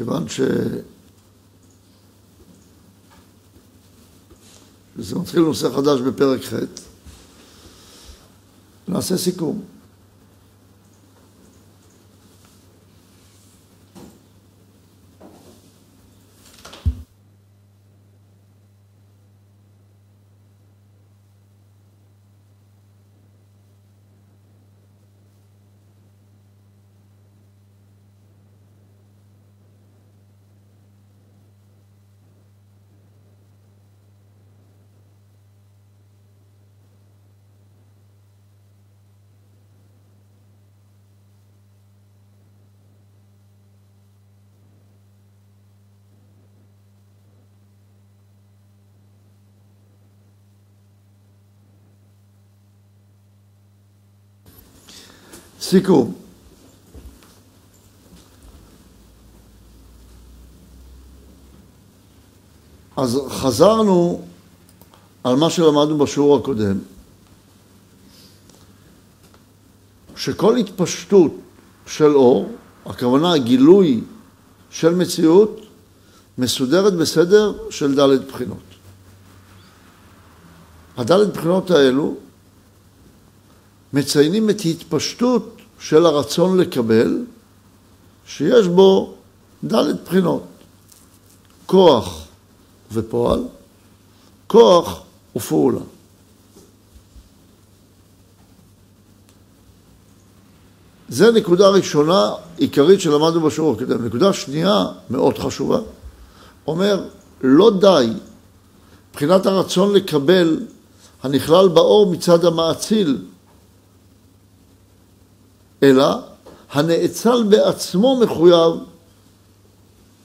כיוון ש... שזה מתחיל נושא חדש בפרק ח', נעשה סיכום. סיכום. אז חזרנו על מה שלמדנו בשיעור הקודם, שכל התפשטות של אור, הכוונה גילוי של מציאות, מסודרת בסדר של ד' בחינות. הד' בחינות האלו מציינים את התפשטות של הרצון לקבל, שיש בו ד' בחינות, כוח ופועל, כוח ופעולה. זה נקודה ראשונה עיקרית שלמדנו בשיעור הקודם. נקודה שנייה, מאוד חשובה, אומר, לא די מבחינת הרצון לקבל הנכלל באור מצד המאציל אלא הנאצל בעצמו מחויב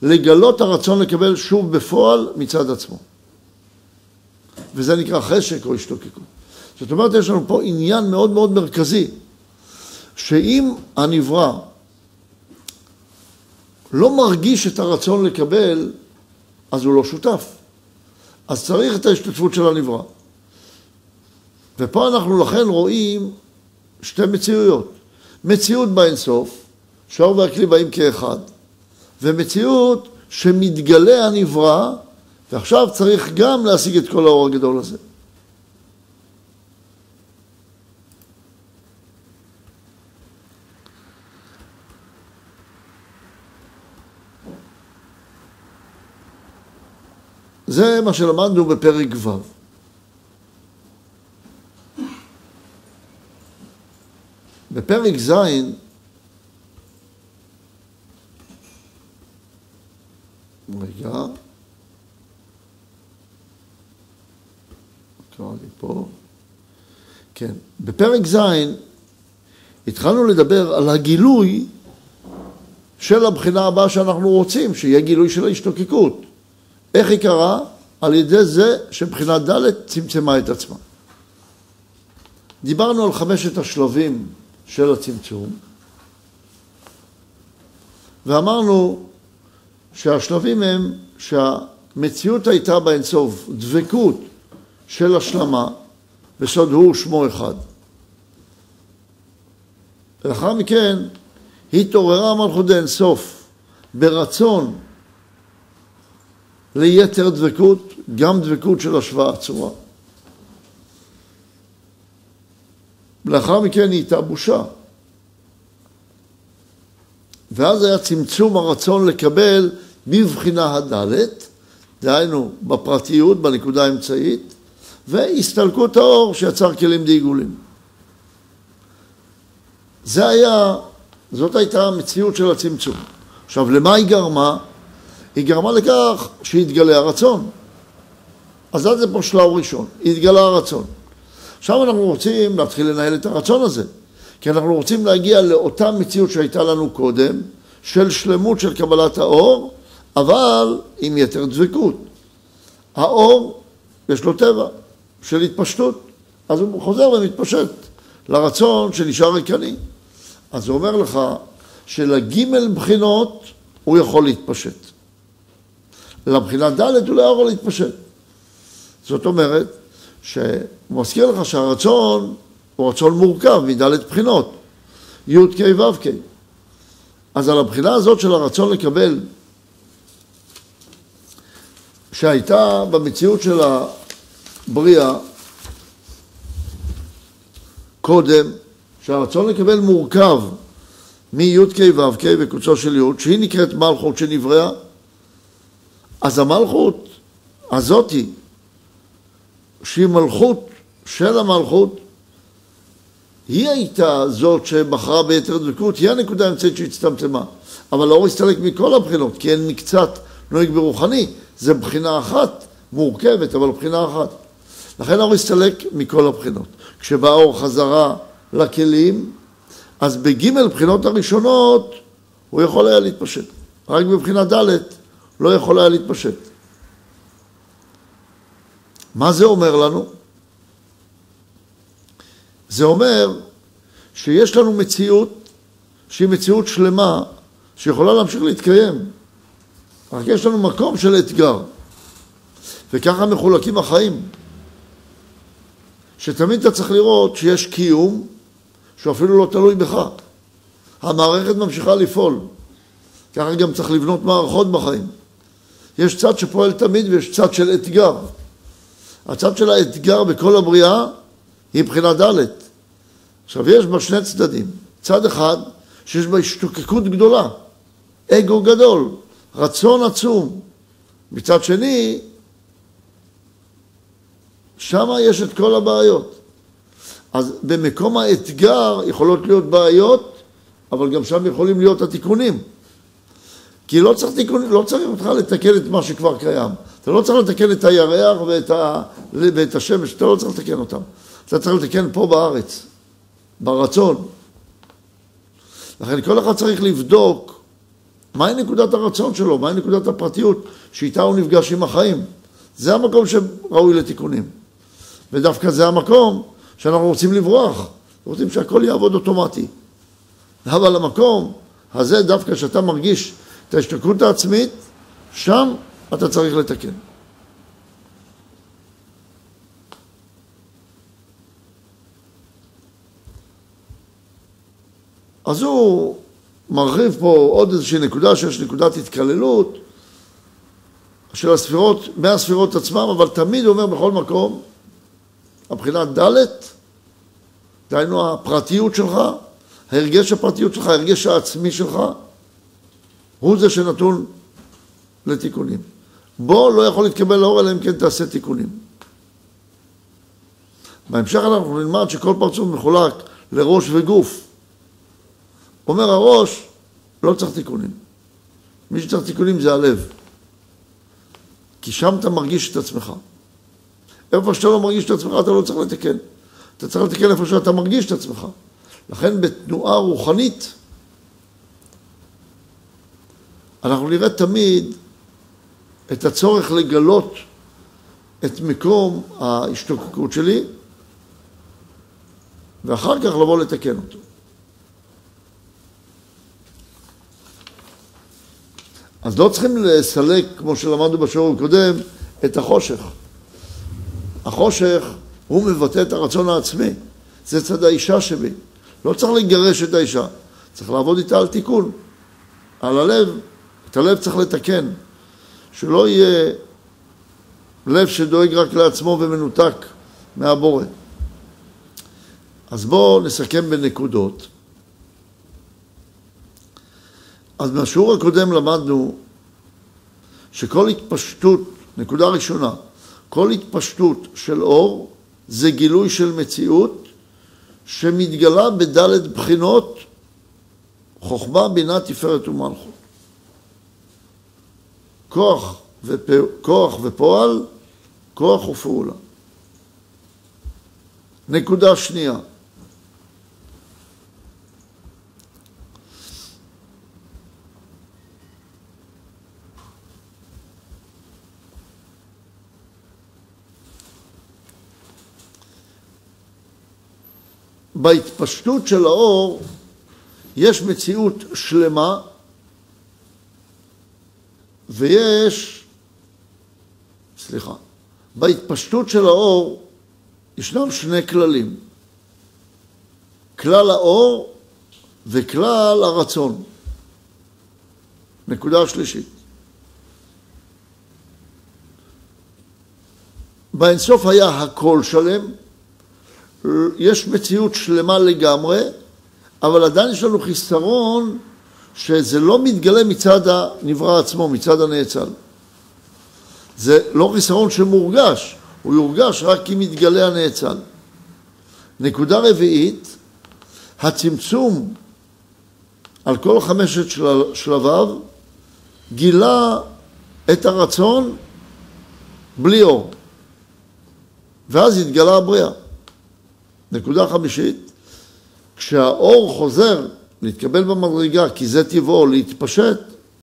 לגלות הרצון לקבל שוב בפועל מצד עצמו. וזה נקרא חשק או השתוקקות. זאת אומרת, יש לנו פה עניין מאוד מאוד מרכזי, שאם הנברא לא מרגיש את הרצון לקבל, אז הוא לא שותף. אז צריך את ההשתתפות של הנברא. ופה אנחנו לכן רואים שתי מציאויות. מציאות באינסוף, שהאור והכלי באים כאחד, ומציאות שמתגלה הנברא, ועכשיו צריך גם להשיג את כל האור הגדול הזה. זה מה שלמדנו בפרק ו'. בפרק ז' רגע, קרא לי פה, כן, בפרק ז' התחלנו לדבר על הגילוי של הבחינה הבאה שאנחנו רוצים, שיהיה גילוי של ההשתוקקות. איך היא קרה? על ידי זה שבחינה ד' צמצמה את עצמה. דיברנו על חמשת השלבים של הצמצום, ואמרנו שהשלבים הם שהמציאות הייתה באינסוף דבקות של השלמה, בסוד הוא שמו אחד. ולאחר מכן התעוררה מלכות האינסוף ברצון ליתר דבקות, גם דבקות של השוואה צורה. ולאחר מכן נהייתה בושה. ואז היה צמצום הרצון לקבל בבחינה הדלת, דהיינו בפרטיות, בנקודה האמצעית, והסתלקות האור שיצר כלים דיגולים. זה היה, זאת הייתה המציאות של הצמצום. עכשיו, למה היא גרמה? היא גרמה לכך שהתגלה הרצון. אז זה פה שלב ראשון, התגלה הרצון. עכשיו אנחנו רוצים להתחיל לנהל את הרצון הזה, כי אנחנו רוצים להגיע לאותה מציאות שהייתה לנו קודם, של שלמות של קבלת האור, אבל עם יתר דבקות. האור, יש לו טבע של התפשטות, אז הוא חוזר ומתפשט לרצון שנשאר ריקני. אז זה אומר לך שלגימל בחינות הוא יכול להתפשט. לבחינה ד' הוא לא יכול להתפשט. זאת אומרת, שהוא מזכיר לך שהרצון הוא רצון מורכב מדלת בחינות, י' כ' ו' כ'. אז על הבחינה הזאת של הרצון לקבל שהייתה במציאות של הבריאה קודם, שהרצון לקבל מורכב מי"ק ו"ק וקוצו של י', שהיא נקראת מלכות שנבראה, אז המלכות הזאתי, שהיא מלכות של המלכות, היא הייתה זאת שבחרה ביתר דבקות, היא הנקודה האמצעית שהצטמצמה. אבל האור הסתלק מכל הבחינות, כי אין מקצת נוהג ברוחני, זה בחינה אחת מורכבת, אבל בחינה אחת. לכן האור הסתלק מכל הבחינות. כשבא האור חזרה לכלים, אז בג' בחינות הראשונות הוא יכול היה להתפשט. רק בבחינה ד' לא יכול היה להתפשט. מה זה אומר לנו? זה אומר שיש לנו מציאות שהיא מציאות שלמה שיכולה להמשיך להתקיים. רק יש לנו מקום של אתגר. וככה מחולקים החיים. שתמיד אתה צריך לראות שיש קיום שהוא אפילו לא תלוי בך. המערכת ממשיכה לפעול. ככה גם צריך לבנות מערכות בחיים. יש צד שפועל תמיד ויש צד של אתגר. הצד של האתגר בכל הבריאה היא מבחינה ד'. עכשיו יש בה שני צדדים. צד אחד שיש בה השתוקקות גדולה, אגו גדול, רצון עצום. מצד שני, שם יש את כל הבעיות. אז במקום האתגר יכולות להיות בעיות, אבל גם שם יכולים להיות התיקונים. כי לא צריך תיקונים, לא צריך אותך לתקן את מה שכבר קיים. אתה לא צריך לתקן את הירח ואת, ה, ואת השמש, אתה לא צריך לתקן אותם. אתה צריך לתקן פה בארץ, ברצון. לכן כל אחד צריך לבדוק מהי נקודת הרצון שלו, מהי נקודת הפרטיות שאיתה הוא נפגש עם החיים. זה המקום שראוי לתיקונים. ודווקא זה המקום שאנחנו רוצים לברוח, רוצים שהכל יעבוד אוטומטי. אבל המקום הזה, דווקא שאתה מרגיש את ההשתכרות העצמית, שם אתה צריך לתקן. אז הוא מרחיב פה עוד איזושהי נקודה שיש נקודת התקללות של הספירות, מהספירות עצמם, אבל תמיד הוא אומר בכל מקום, הבחינה ד', דהיינו הפרטיות שלך, ההרגש הפרטיות שלך, ההרגש העצמי שלך, הוא זה שנתון לתיקונים. בו לא יכול להתקבל לאור אלא אם כן תעשה תיקונים. בהמשך אנחנו נלמד שכל פרצוף מחולק לראש וגוף. אומר הראש, לא צריך תיקונים. מי שצריך תיקונים זה הלב. כי שם אתה מרגיש את עצמך. איפה שאתה לא מרגיש את עצמך אתה לא צריך לתקן. אתה צריך לתקן איפה שאתה מרגיש את עצמך. לכן בתנועה רוחנית אנחנו נראה תמיד את הצורך לגלות את מקום ההשתוקקות שלי ואחר כך לבוא לתקן אותו. אז לא צריכים לסלק, כמו שלמדנו בשיעור הקודם, את החושך. החושך הוא מבטא את הרצון העצמי, זה צד האישה שבי. לא צריך לגרש את האישה, צריך לעבוד איתה על תיקון, על הלב. את הלב צריך לתקן, שלא יהיה לב שדואג רק לעצמו ומנותק מהבורא. אז בואו נסכם בנקודות. אז מהשיעור הקודם למדנו שכל התפשטות, נקודה ראשונה, כל התפשטות של אור זה גילוי של מציאות שמתגלה בדלת בחינות חוכמה, בינה, תפארת ומלכות. כוח, ופ... כוח ופועל, כוח ופעולה. נקודה שנייה, בהתפשטות של האור יש מציאות שלמה ויש, סליחה, בהתפשטות של האור ישנם שני כללים. כלל האור וכלל הרצון. נקודה שלישית. באינסוף היה הכל שלם, יש מציאות שלמה לגמרי, אבל עדיין יש לנו חיסרון שזה לא מתגלה מצד הנברא עצמו, מצד הנאצל. זה לא חיסרון שמורגש, הוא יורגש רק אם יתגלה הנאצל. נקודה רביעית, הצמצום על כל חמשת של... שלביו גילה את הרצון בלי אור. ואז התגלה הבריאה. נקודה חמישית, כשהאור חוזר להתקבל במדרגה, כי זה טבעו להתפשט,